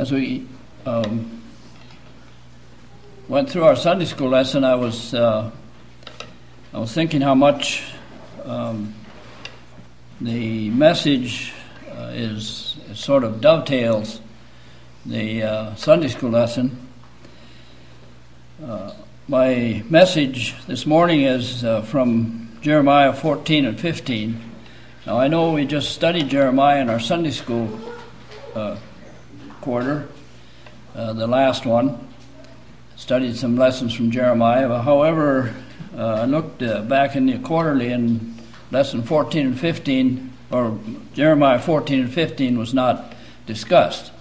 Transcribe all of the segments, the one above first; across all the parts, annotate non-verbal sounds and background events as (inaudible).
as we um, went through our Sunday school lesson, I was uh, I was thinking how much um, the message uh, is, is, sort of dovetails the uh, Sunday school lesson. Uh, my message this morning is uh, from Jeremiah 14 and 15. Now I know we just studied Jeremiah in our Sunday school uh, quarter, uh, the last one. Studied some lessons from Jeremiah. However, uh, I looked uh, back in the quarterly and lesson 14 and 15, or Jeremiah 14 and 15 was not discussed.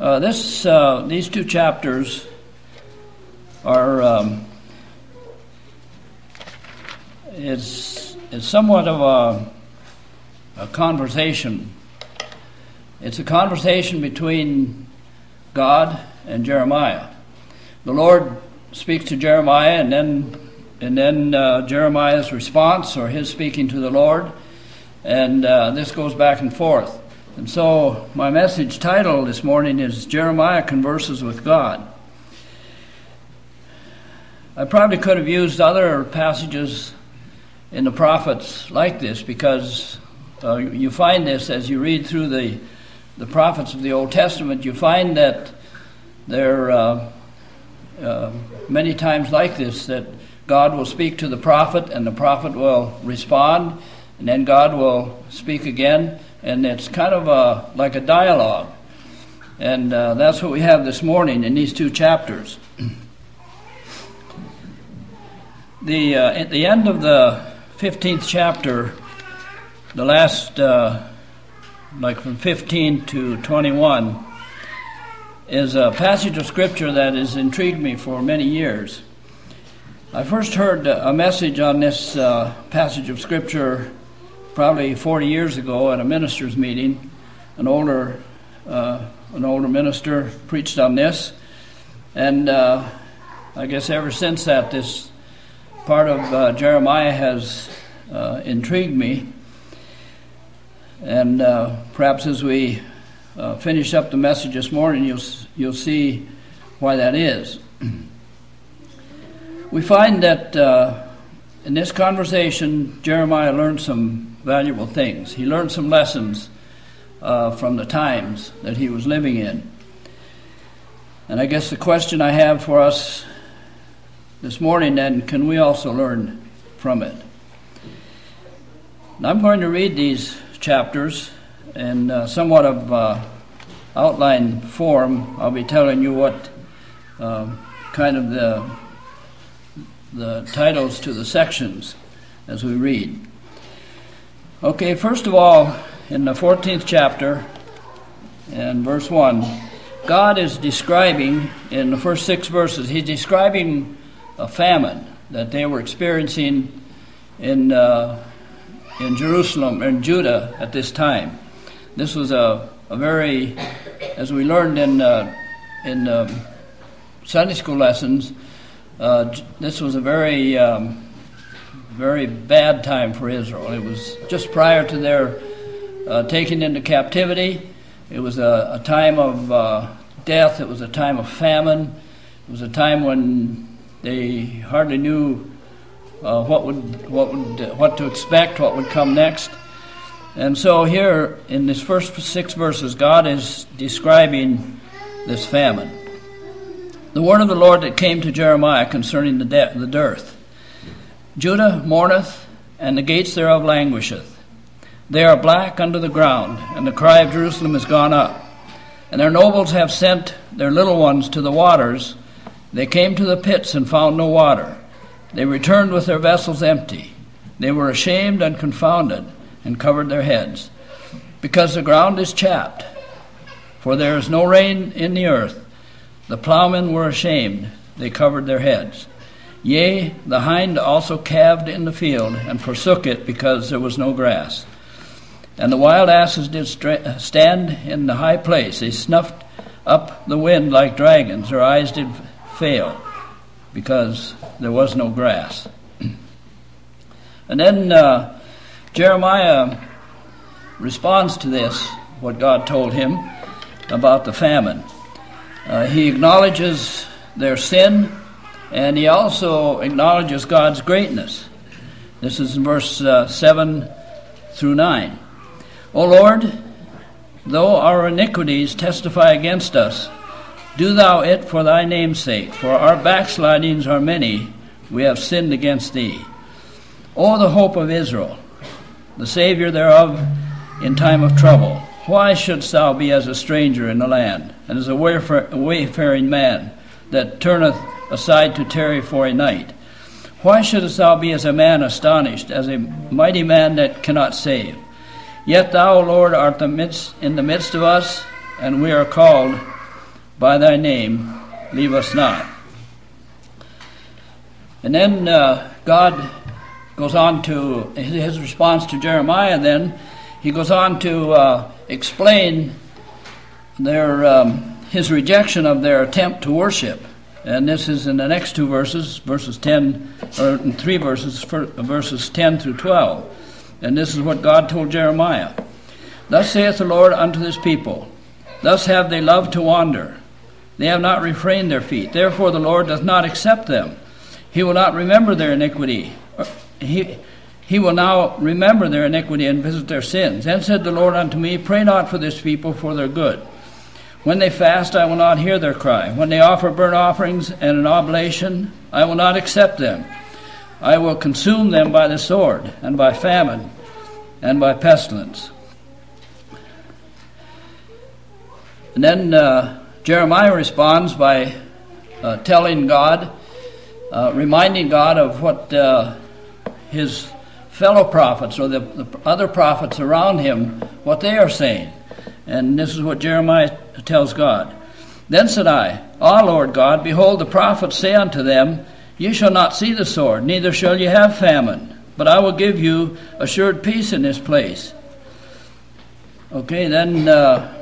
Uh, this, uh, these two chapters are um, is, is somewhat of a a conversation. It's a conversation between God and Jeremiah. The Lord speaks to Jeremiah, and then and then uh, Jeremiah's response, or his speaking to the Lord, and uh, this goes back and forth. And so, my message title this morning is Jeremiah Converses with God. I probably could have used other passages in the prophets like this because you find this as you read through the, the prophets of the Old Testament. You find that there are uh, uh, many times like this that God will speak to the prophet, and the prophet will respond, and then God will speak again, and it's kind of a, like a dialogue. And uh, that's what we have this morning in these two chapters. The, uh, at the end of the 15th chapter, the last, uh, like from 15 to 21, is a passage of scripture that has intrigued me for many years. I first heard a message on this uh, passage of scripture probably 40 years ago at a minister's meeting. An older, uh, an older minister preached on this, and uh, I guess ever since that, this part of uh, Jeremiah has uh, intrigued me. And uh, perhaps as we uh, finish up the message this morning, you'll, you'll see why that is. we find that uh, in this conversation, Jeremiah learned some valuable things. He learned some lessons uh, from the times that he was living in. And I guess the question I have for us this morning then can we also learn from it? And I'm going to read these chapters in uh, somewhat of uh, outline form. I'll be telling you what uh, kind of the the titles to the sections as we read. Okay, first of all, in the 14th chapter and verse 1, God is describing, in the first six verses, He's describing a famine that they were experiencing in uh, in Jerusalem and Judah at this time. This was a, a very, as we learned in uh, in um, Sunday school lessons, uh, this was a very um, very bad time for Israel. It was just prior to their uh, taking into captivity. It was a, a time of uh, death. It was a time of famine. It was a time when they hardly knew what would what would uh, what to expect, what would come next. And so here in these first six verses, God is describing this famine. The word of the Lord that came to Jeremiah concerning the, de- the dearth. Judah mourneth, and the gates thereof languisheth. They are black under the ground, and the cry of Jerusalem is gone up. And their nobles have sent their little ones to the waters. They came to the pits and found no water. They returned with their vessels empty. They were ashamed and confounded and covered their heads, because the ground is chapped, for there is no rain in the earth. The plowmen were ashamed, they covered their heads. Yea, the hind also calved in the field, and forsook it because there was no grass. And the wild asses did stand in the high place. They snuffed up the wind like dragons. Their eyes did fail because there was no grass. and then uh, Jeremiah responds to this, what God told him about the famine. Uh, he acknowledges their sin and he also acknowledges God's greatness. This is in verse uh, 7 through 9. O Lord, though our iniquities testify against us, do thou it for thy name's sake, for our backslidings are many, we have sinned against thee. O the hope of Israel, the Savior thereof in time of trouble, why shouldst thou be as a stranger in the land, and as a wayfaring man that turneth aside to tarry for a night? Why shouldst thou be as a man astonished, as a mighty man that cannot save? Yet thou, Lord, art the midst, in the midst of us, and we are called by thy name. Leave us not. And then uh, God goes on to his response to Jeremiah, then he goes on to uh, explain their, um, his rejection of their attempt to worship. And this is in the next two verses, verses 10, or three verses, verses 10 through 12. And this is what God told Jeremiah. Thus saith the Lord unto this people, Thus have they loved to wander. They have not refrained their feet. Therefore the Lord does not accept them. He will not remember their iniquity. He, he will now remember their iniquity and visit their sins. Then said the Lord unto me, Pray not for this people for their good. When they fast, I will not hear their cry. When they offer burnt offerings and an oblation, I will not accept them. I will consume them by the sword, and by famine, and by pestilence. And then uh, Jeremiah responds by uh, telling God, uh, reminding God of what uh, his fellow prophets or the, the other prophets around him, what they are saying. And this is what Jeremiah tells God. Then said I, Ah, Lord God, behold, the prophets say unto them, Ye shall not see the sword, neither shall ye have famine, but I will give you assured peace in this place. Okay, then. Uh,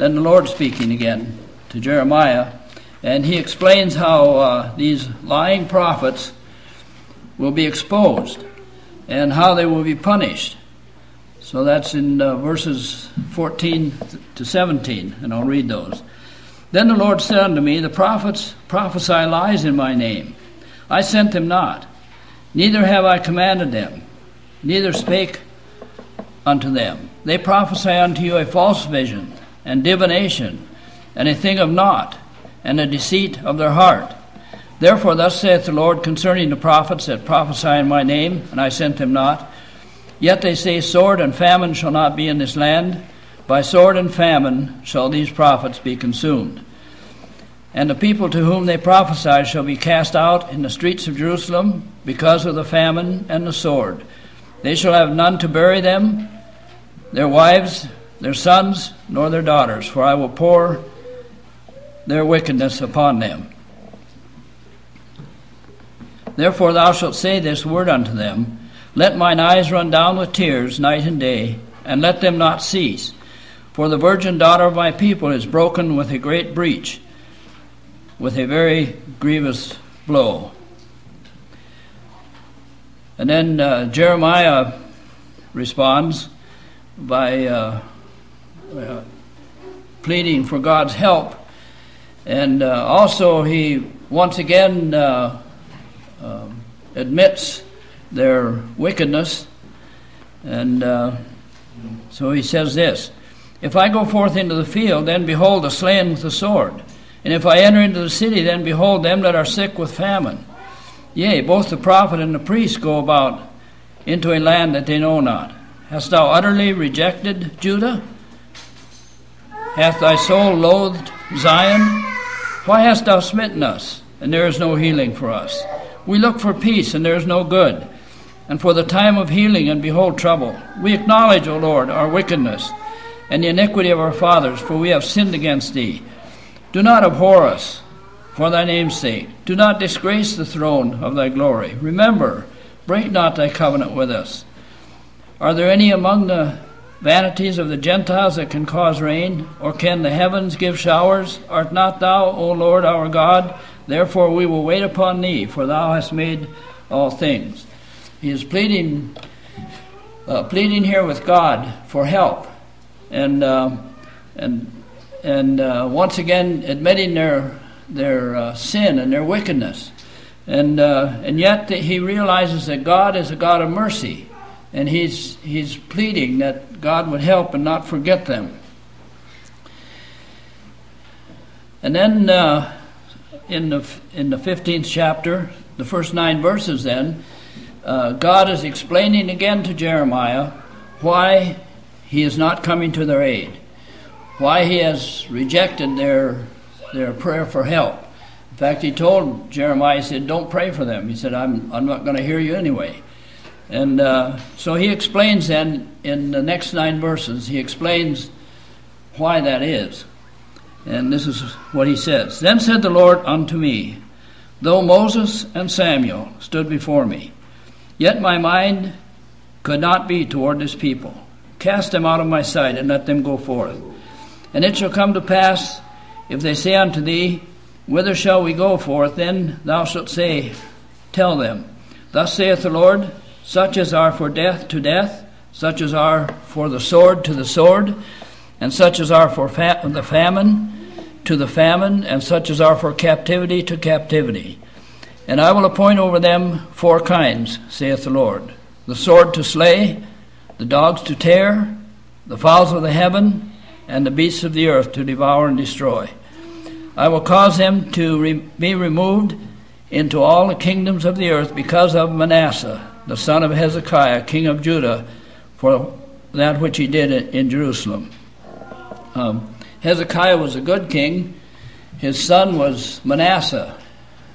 then the Lord speaking again to Jeremiah, and he explains how uh, these lying prophets will be exposed and how they will be punished. So that's in uh, verses 14 to 17, and I'll read those. Then the Lord said unto me, The prophets prophesy lies in my name. I sent them not, neither have I commanded them, neither spake unto them. They prophesy unto you a false vision, and divination, and a thing of naught, and a deceit of their heart. Therefore, thus saith the Lord concerning the prophets that prophesy in my name, and I sent them not. Yet they say, Sword and famine shall not be in this land. By sword and famine shall these prophets be consumed. And the people to whom they prophesy shall be cast out in the streets of Jerusalem because of the famine and the sword. They shall have none to bury them, their wives, their sons, nor their daughters, for I will pour their wickedness upon them. Therefore thou shalt say this word unto them Let mine eyes run down with tears night and day, and let them not cease. For the virgin daughter of my people is broken with a great breach, with a very grievous blow. And then uh, Jeremiah responds by uh, uh, pleading for God's help. And uh, also, he once again uh, um, admits their wickedness. And uh, so he says this If I go forth into the field, then behold, the slain with the sword. And if I enter into the city, then behold them that are sick with famine. Yea, both the prophet and the priest go about into a land that they know not. Hast thou utterly rejected Judah? Hath thy soul loathed Zion? Why hast thou smitten us, and there is no healing for us? We look for peace, and there is no good, and for the time of healing, and behold trouble. We acknowledge, O Lord, our wickedness and the iniquity of our fathers, for we have sinned against thee. Do not abhor us for thy name's sake. Do not disgrace the throne of thy glory. Remember, break not thy covenant with us. Are there any among the vanities of the Gentiles that can cause rain? Or can the heavens give showers? Art not thou, O Lord our God, Therefore we will wait upon thee, for thou hast made all things. he is pleading, uh, pleading here with God for help, and uh, and and uh, once again admitting their their uh, sin and their wickedness, and uh, and yet he realizes that God is a God of mercy, and he's he's pleading that God would help and not forget them. And then uh, in the in the fifteenth chapter, the first nine verses, then uh, God is explaining again to Jeremiah why he is not coming to their aid, why he has rejected their their prayer for help. In fact, he told Jeremiah, he said, "Don't pray for them." He said, "I'm I'm not going to hear you anyway." And uh, so he explains then in the next nine verses, he explains why that is. And this is what he says Then said the Lord unto me, Though Moses and Samuel stood before me, yet my mind could not be toward this people. Cast them out of my sight, and let them go forth. And it shall come to pass, if they say unto thee, Whither shall we go forth? Then thou shalt say, Tell them, Thus saith the Lord, such as are for death to death, such as are for the sword to the sword, and such as are for fa- the famine to the famine, and such as are for captivity to captivity. And I will appoint over them four kinds, saith the Lord the sword to slay, the dogs to tear, the fowls of the heaven, and the beasts of the earth to devour and destroy. I will cause them to re- be removed into all the kingdoms of the earth because of Manasseh, the son of Hezekiah, king of Judah, for that which he did in Jerusalem. Um, Hezekiah was a good king. His son was Manasseh.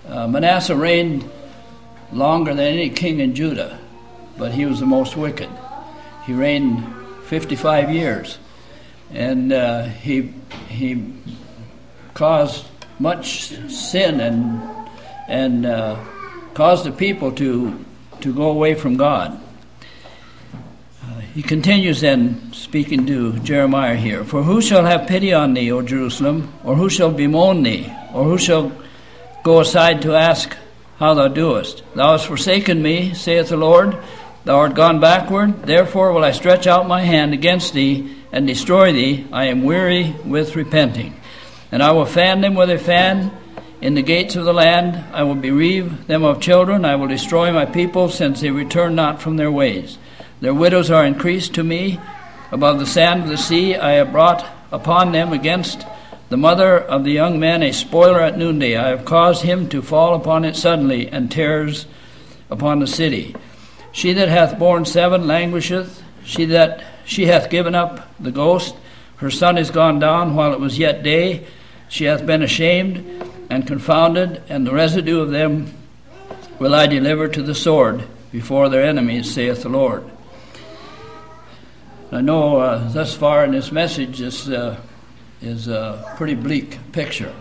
Uh, Manasseh reigned longer than any king in Judah, but he was the most wicked. He reigned 55 years, and uh, he he caused much sin and and uh, caused the people to to go away from God. Uh, he continues then, speaking to Jeremiah here For who shall have pity on thee, O Jerusalem? Or who shall bemoan thee? Or who shall go aside to ask how thou doest? Thou hast forsaken me, saith the Lord. Thou art gone backward. Therefore will I stretch out my hand against thee and destroy thee. I am weary with repenting. And I will fan them with a fan in the gates of the land. I will bereave them of children. I will destroy my people, since they return not from their ways. Their widows are increased to me. Above the sand of the sea I have brought upon them against the mother of the young men a spoiler at noonday. I have caused him to fall upon it suddenly, and tears upon the city. She that hath borne seven languisheth, she that she hath given up the ghost. Her son is gone down while it was yet day. She hath been ashamed and confounded, and the residue of them will I deliver to the sword before their enemies, saith the Lord. I know uh, thus far in this message this uh, is a pretty bleak picture,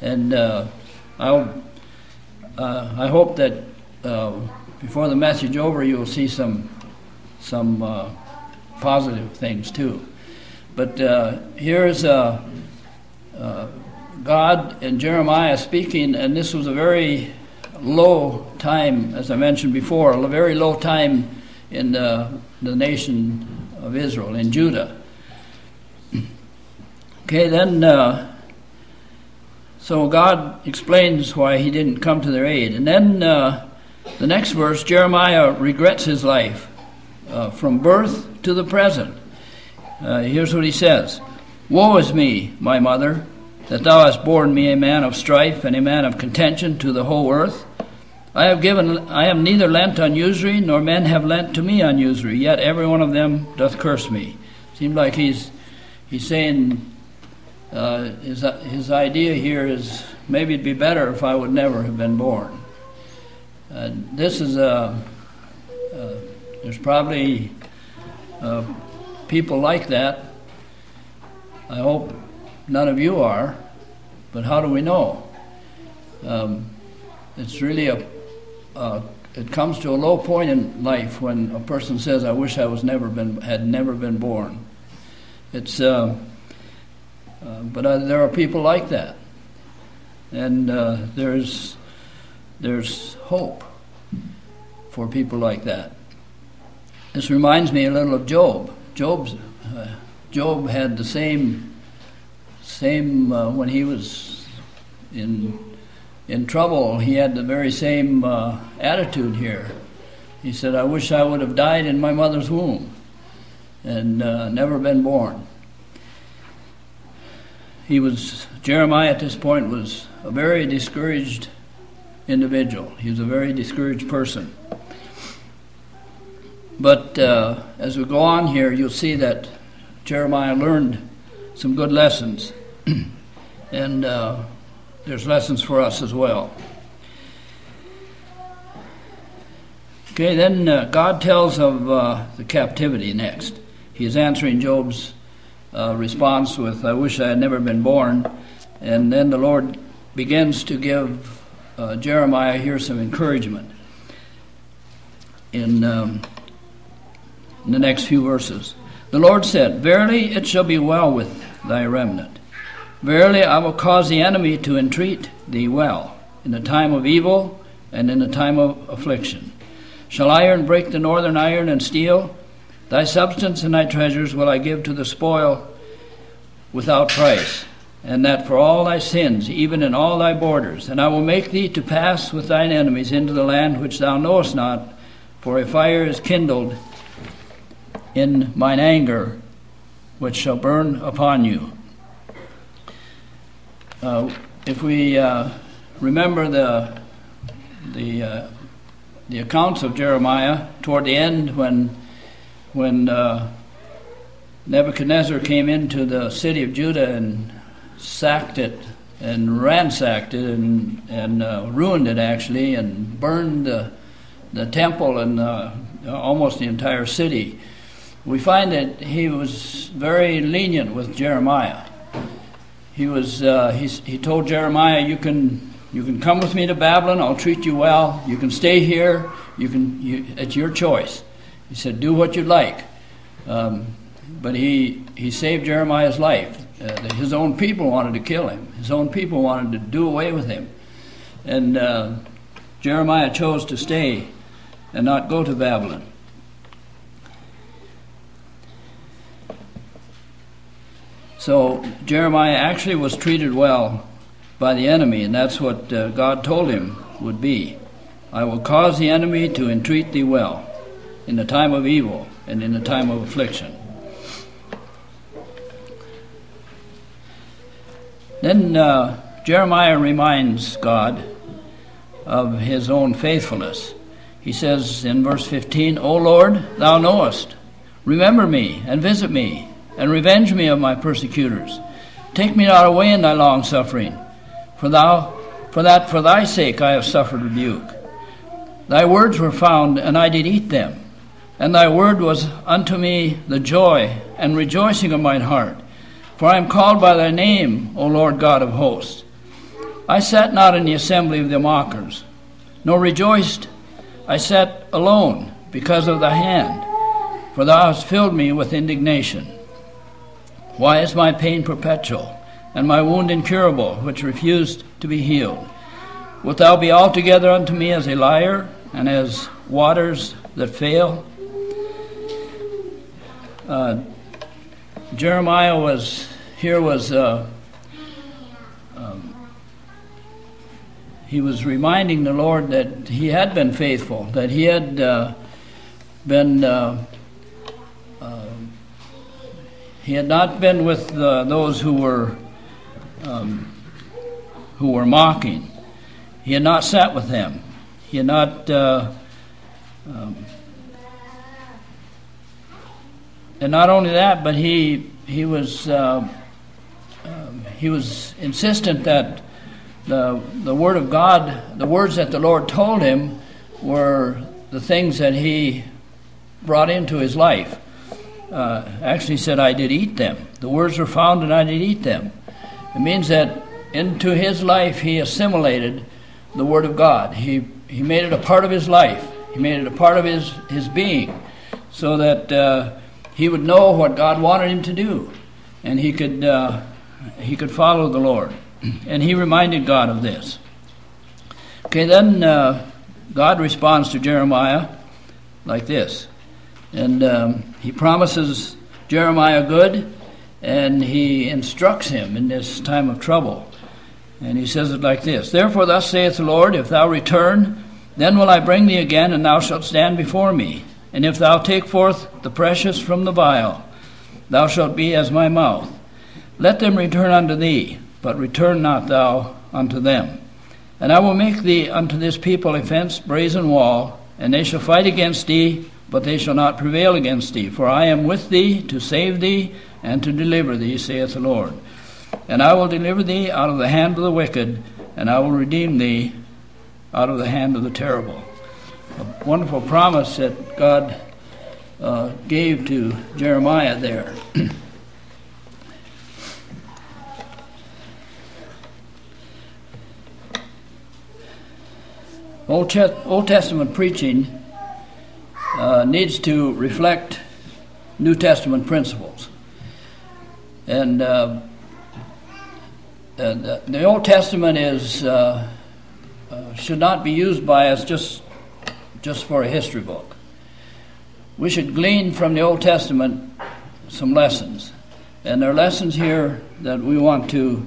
and uh, I'll, uh, I hope that uh, before the message over you'll see some some uh, positive things too. But here's God and Jeremiah speaking, and this was a very low time, as I mentioned before, a very low time in the, the nation of Israel, in Judah. Okay, then, uh, so God explains why he didn't come to their aid. And then uh, the next verse, Jeremiah regrets his life uh, from birth to the present. Uh, here's what he says Woe is me, my mother, that thou hast borne me a man of strife and a man of contention to the whole earth. I have given, I am neither lent on usury, nor men have lent to me on usury. Yet every one of them doth curse me. Seems like he's he's saying uh, his his idea here is maybe it'd be better if I would never have been born. Uh, this is a uh, there's probably uh, people like that. I hope none of you are, but how do we know? Um, it's really a uh, it comes to a low point in life when a person says, "I wish I was never been had never been born." It's, uh, uh, but uh, there are people like that, and uh, there's there's hope. for people like that. This reminds me a little of Job. Job's, uh, Job had the same, same uh, when he was in in trouble. He had the very same uh, attitude here. He said, "I wish I would have died in my mother's womb and uh, never been born." He was Jeremiah at this point was a very discouraged individual. He was a very discouraged person. But uh, as we go on here, you'll see that Jeremiah learned some good lessons. (clears throat) and uh, there's lessons for us as well. Okay, then uh, God tells of uh, the captivity next. He is answering Job's uh, response with, I wish I had never been born. And then the Lord begins to give uh, Jeremiah here some encouragement in, um, in the next few verses. The Lord said, Verily it shall be well with thy remnant. Verily I will cause the enemy to entreat thee well in the time of evil and in the time of affliction. Shall iron break the northern iron and steel? Thy substance and thy treasures will I give to the spoil without price and that for all thy sins, even in all thy borders. And I will make thee to pass with thine enemies into the land which thou knowest not, for a fire is kindled in mine anger, which shall burn upon you. Uh, if we uh, remember the the uh, the accounts of Jeremiah toward the end, when when Nebuchadnezzar came into the city of Judah and sacked it and ransacked it and, and ruined it actually and burned the, the temple and almost the entire city. We find that he was very lenient with Jeremiah. He was uh, he, he told Jeremiah, "You can you can come with me to Babylon. I'll treat you well. You can stay here. You can you, it's your choice." He said, "Do what you like." Um, but he he saved Jeremiah's life. Uh, his own people wanted to kill him. His own people wanted to do away with him. And uh, Jeremiah chose to stay and not go to Babylon. So Jeremiah actually was treated well by the enemy, and that's what uh, God told him would be. I will cause the enemy to entreat thee well in the time of evil and in the time of affliction. Then uh, Jeremiah reminds God of his own faithfulness. He says in verse 15, O Lord, thou knowest. Remember me and visit me and revenge me of my persecutors. Take me not away in thy long suffering, for thou for that for thy sake I have suffered rebuke. Thy words were found, and I did eat them, and thy word was unto me the joy and rejoicing of mine heart. For I am called by thy name, O Lord God of hosts. I sat not in the assembly of the mockers, nor rejoiced. I sat alone because of thy hand, for thou hast filled me with indignation. Why is my pain perpetual, and my wound incurable, which refused to be healed? Wilt thou be altogether unto me as a liar, and as waters that fail? Uh, Jeremiah was here was uh, um, he was reminding the Lord that he had been faithful, that he had uh, been uh, he had not been with uh, those who were um, who were mocking. He had not sat with them. He had not. Uh, um, and not only that, but he he was uh, um, he was insistent that the the word of God, the words that the Lord told him, were the things that he brought into his life. Uh, actually, said, "I did eat them." The words were found, and I did eat them. It means that into his life he assimilated the word of God. He he made it a part of his life. He made it a part of his his being, so that. Uh, he would know what God wanted him to do, and he could uh, he could follow the Lord. And he reminded God of this. Okay, then uh, God responds to Jeremiah like this. And um, he promises Jeremiah good, and he instructs him in this time of trouble. And he says it like this Therefore, thus saith the Lord, If thou return, then will I bring thee again, and thou shalt stand before me. And if thou take forth the precious from the vile, thou shalt be as my mouth. Let them return unto thee, but return not thou unto them. And I will make thee unto this people a fenced brazen wall, and they shall fight against thee, but they shall not prevail against thee. For I am with thee to save thee and to deliver thee, saith the Lord. And I will deliver thee out of the hand of the wicked, and I will redeem thee out of the hand of the terrible. A wonderful promise that God uh, gave to Jeremiah there. (clears throat) Old, Testament preaching needs to reflect New Testament principles. And uh, the, the, Old Testament is uh, uh, should not be used by us just just for a history book. We should glean from the Old Testament some lessons, and there are lessons here that we want to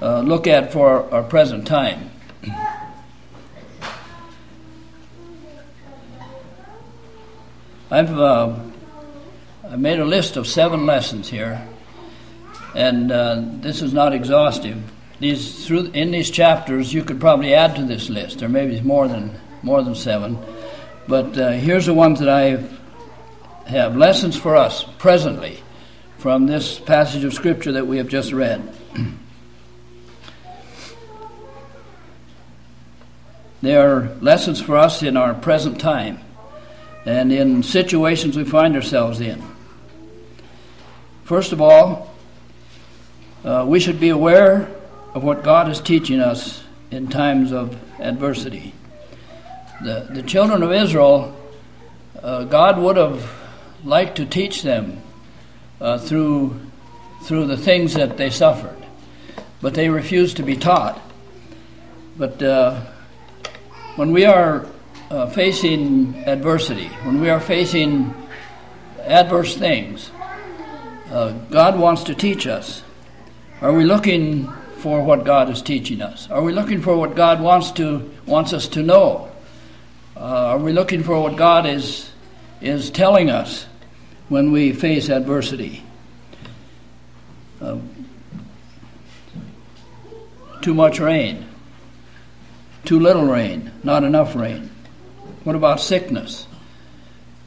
uh, look at for our present time. I've uh, I made a list of seven lessons here, and uh, this is not exhaustive. These through in these chapters, you could probably add to this list. or maybe more than more than seven, but uh, here's the ones that I have lessons for us presently from this passage of scripture that we have just read. (clears throat) They are lessons for us in our present time and in situations we find ourselves in. First of all, uh, we should be aware of what God is teaching us in times of adversity. The, the children of Israel, uh, God would have liked to teach them uh, through, through the things that they suffered, but they refused to be taught. But uh, when we are uh, facing adversity, when we are facing adverse things, uh, God wants to teach us. Are we looking for what God is teaching us? Are we looking for what God wants to wants us to know? Uh, are we looking for what God is is telling us when we face adversity? Uh, too much rain, too little rain, not enough rain. What about sickness?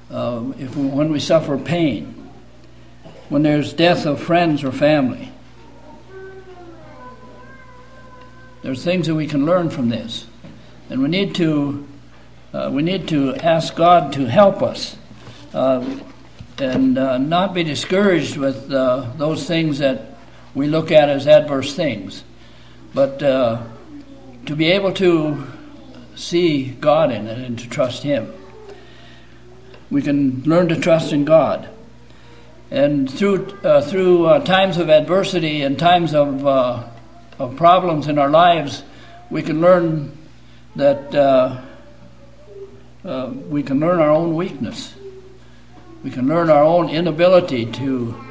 Uh, if when we suffer pain, when there's death of friends or family, there's things that we can learn from this, and we need to uh, we need to ask God to help us uh, and not be discouraged with uh, those things that we look at as adverse things, but uh, to be able to see God in it and to trust Him. We can learn to trust in God. And through, uh, through uh, times of adversity and times of, uh, of problems in our lives, we can learn that uh, uh, we can learn our own weakness. We can learn our own inability to,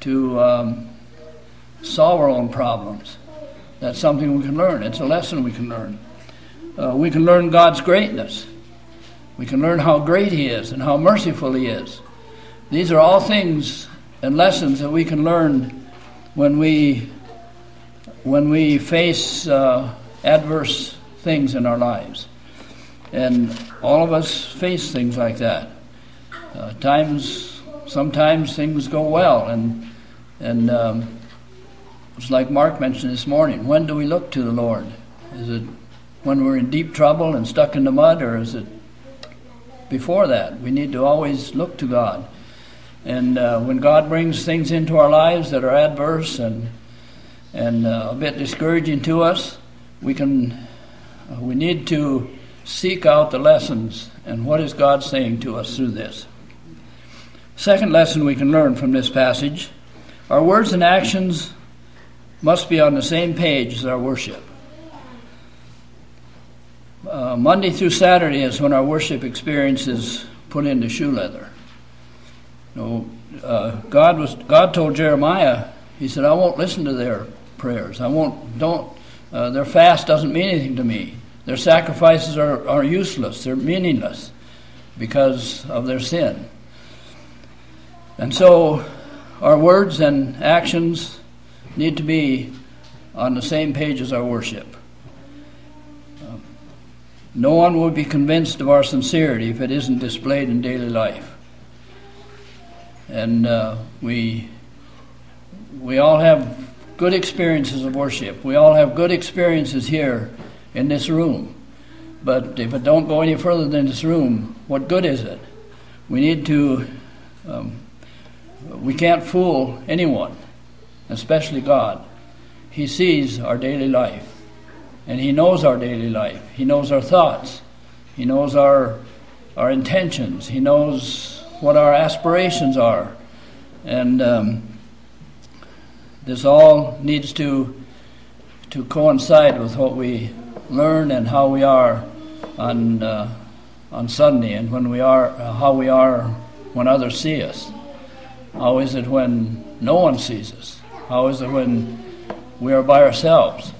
to um, solve our own problems. That's something we can learn. It's a lesson we can learn uh, we can learn God's greatness. We can learn how great He is and how merciful He is. These are all things and lessons that we can learn when we when we face uh, adverse things in our lives. And all of us face things like that. Uh, times, sometimes things go well, and and um, it's like Mark mentioned this morning. When do we look to the Lord? Is it when we're in deep trouble and stuck in the mud, or is it before that? We need to always look to God. And uh, when God brings things into our lives that are adverse and and uh, a bit discouraging to us, we can uh, we need to seek out the lessons and what is God saying to us through this. Second lesson we can learn from this passage: our words and actions must be on the same page as our worship. Uh, Monday through Saturday is when our worship experience is put into shoe leather. You know, uh, God was God told Jeremiah, He said, "I won't listen to their prayers. I won't. Don't. Uh, their fast doesn't mean anything to me. Their sacrifices are, are useless. They're meaningless because of their sin." And so, our words and actions need to be on the same page as our worship. No one will be convinced of our sincerity if it isn't displayed in daily life. And uh, we, we all have good experiences of worship. We all have good experiences here in this room. But if it don't go any further than this room, what good is it? We need to, um, we can't fool anyone, especially God. He sees our daily life. And He knows our daily life. He knows our thoughts. He knows our, our intentions. He knows what our aspirations are. And um, this all needs to, to coincide with what we learn and how we are on, uh, on Sunday and when we are, uh, how we are when others see us. How is it when no one sees us? How is it when we are by ourselves?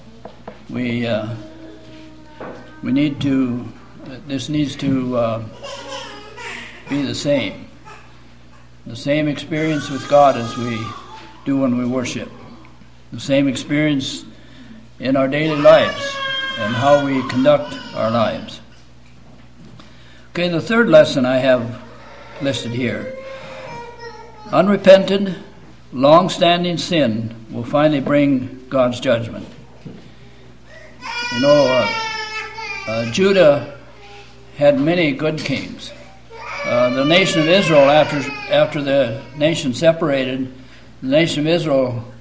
We uh, we need to this needs to uh, be the same. The same experience with God as we do when we worship. The same experience in our daily lives and how we conduct our lives. Okay the third lesson I have listed here. Unrepented long-standing sin will finally bring God's judgment you know, uh, uh, Judah had many good kings. Uh, the nation of Israel, after after the nation separated, the nation of Israel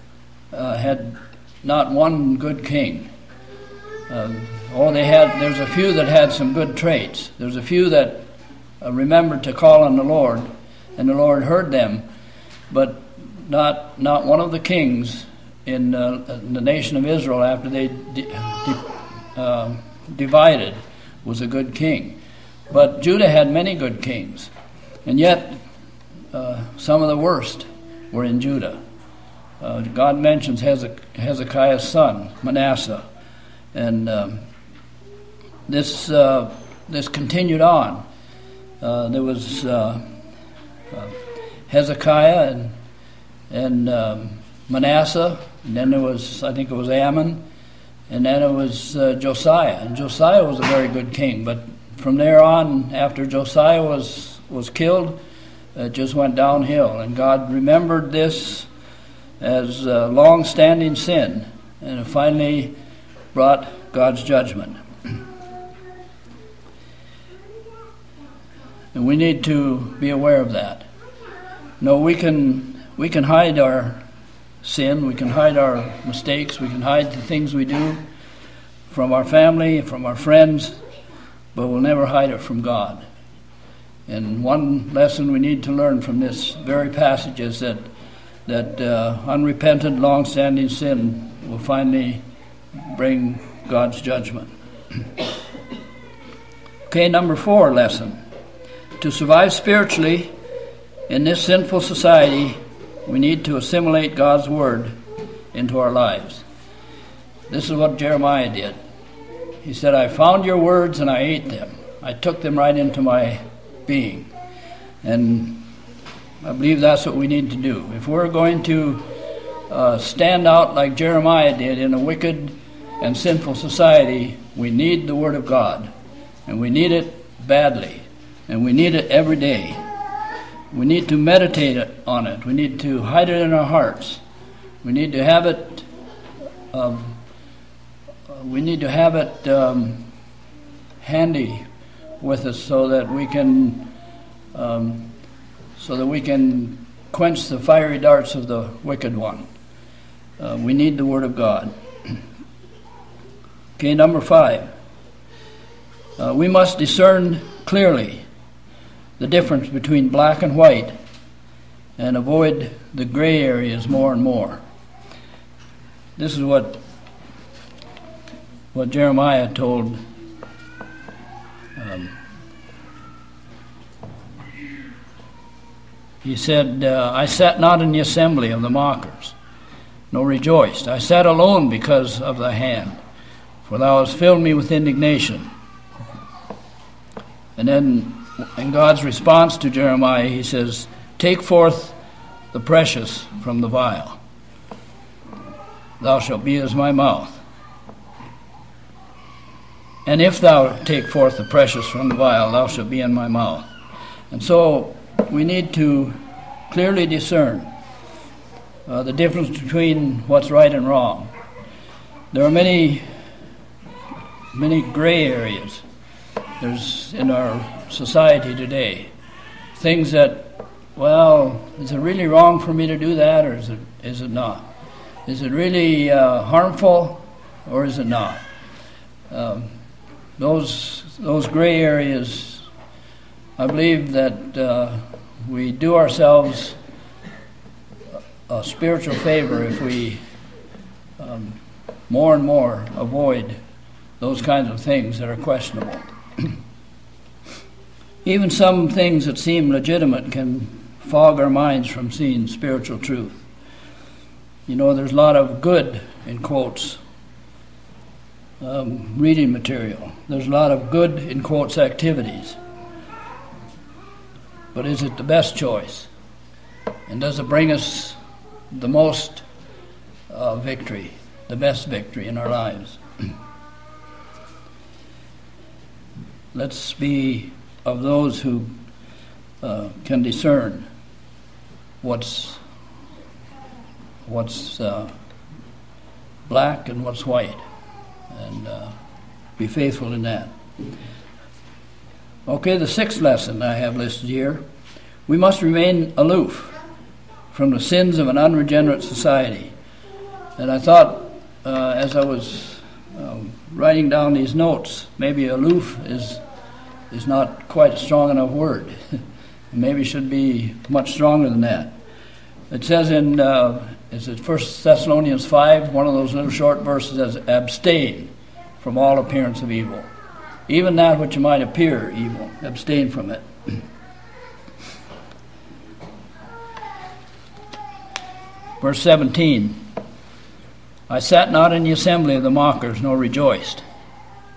uh, had not one good king. Um, oh, they had. There's a few that had some good traits. There's a few that uh, remembered to call on the Lord, and the Lord heard them, but not not one of the kings in, uh, in the nation of Israel after they. De- de- uh, divided was a good king. But Judah had many good kings, and yet uh, some of the worst were in Judah. Uh, God mentions Hezekiah's son, Manasseh, and um, this uh, this continued on. Uh, there was uh, Hezekiah and and um, Manasseh, and then there was I think it was Amon, and then it was uh, Josiah. And Josiah was a very good king, but from there on, after Josiah was, was killed, it just went downhill. And God remembered this as a long standing sin, and it finally brought God's judgment. And we need to be aware of that. No, we can we can hide our sin, we can hide our mistakes, we can hide the things we do from our family, from our friends, but we'll never hide it from God. And one lesson we need to learn from this very passage is that that uh, unrepentant, long-standing sin will finally bring God's judgment. (clears throat) okay, number four lesson: to survive spiritually in this sinful society, we need to assimilate God's Word into our lives. This is what Jeremiah did. He said, I found your words and I ate them. I took them right into my being. And I believe that's what we need to do. If we're going to uh, stand out like Jeremiah did in a wicked and sinful society, we need the Word of God. And we need it badly. And we need it every day. We need to meditate on it. We need to hide it in our hearts. We need to have it. Um, we need to have it um, handy with us so that we can, um, so that we can quench the fiery darts of the wicked one. Uh, we need the Word of God. (clears throat) okay, number five. Uh, we must discern clearly the difference between black and white and avoid the gray areas more and more. This is what what Jeremiah told Um, he said, uh, I sat not in the assembly of the mockers, nor rejoiced. I sat alone because of thy hand, for thou hast filled me with indignation. And then in God's response to Jeremiah, he says, Take forth the precious from the vile. Thou shalt be as my mouth. And if thou take forth the precious from the vile, thou shalt be in my mouth. And so we need to clearly discern uh, the difference between what's right and wrong. There are many, many gray areas. There's in our society today things that, well, is it really wrong for me to do that, or is it is it not? Is it really uh, harmful, or is it not? Um, those those gray areas, I believe that uh, we do ourselves a spiritual favor if we um, more and more avoid those kinds of things that are questionable. Even some things that seem legitimate can fog our minds from seeing spiritual truth. You know, there's a lot of good, in quotes, um, reading material. There's a lot of good, in quotes, activities. But is it the best choice? And does it bring us the most uh, victory, the best victory in our lives? (clears throat) Let's be of those who uh, can discern what's what's uh, black and what's white and uh, be faithful in that. Okay, the sixth lesson I have listed here we must remain aloof from the sins of an unregenerate society. And I thought, uh, as I was um, writing down these notes, maybe aloof is, is not quite a strong enough word. (laughs) maybe should be much stronger than that. It says in uh, is it First Thessalonians five, one of those little short verses says, "Abstain from all appearance of evil, even that which might appear evil. Abstain from it." (clears throat) Verse 17 I sat not in the assembly of the mockers, nor rejoiced.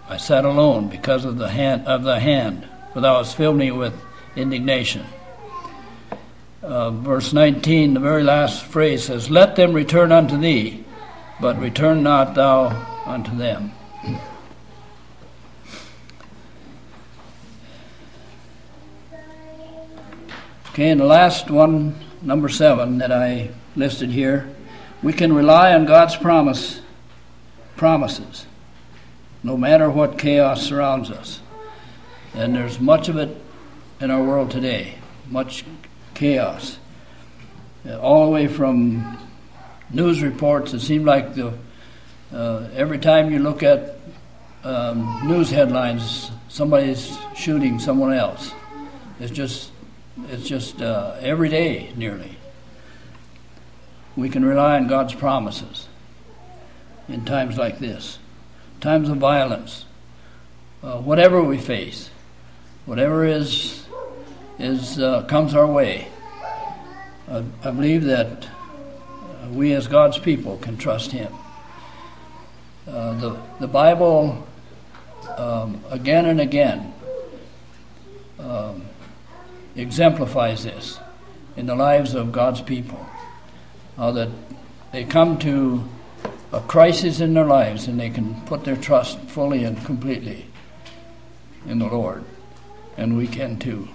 I sat alone because of the hand, of the hand for thou hast filled me with indignation. Uh, verse 19, the very last phrase says, Let them return unto thee, but return not thou unto them. Okay, and the last one, number seven, that I listed here, we can rely on God's promise, promises, no matter what chaos surrounds us. And there's much of it in our world today, much chaos. All the way from news reports, it seems like the, uh, every time you look at um, news headlines, somebody's shooting someone else. It's just, it's just uh, every day nearly we can rely on God's promises in times like this, times of violence, uh, whatever we face, whatever is is uh, comes our way. Uh, I believe that uh, we as God's people can trust Him. Uh, the the Bible um, again and again um, exemplifies this in the lives of God's people uh, that they come to a crisis in their lives and they can put their trust fully and completely in the Lord. And we can too.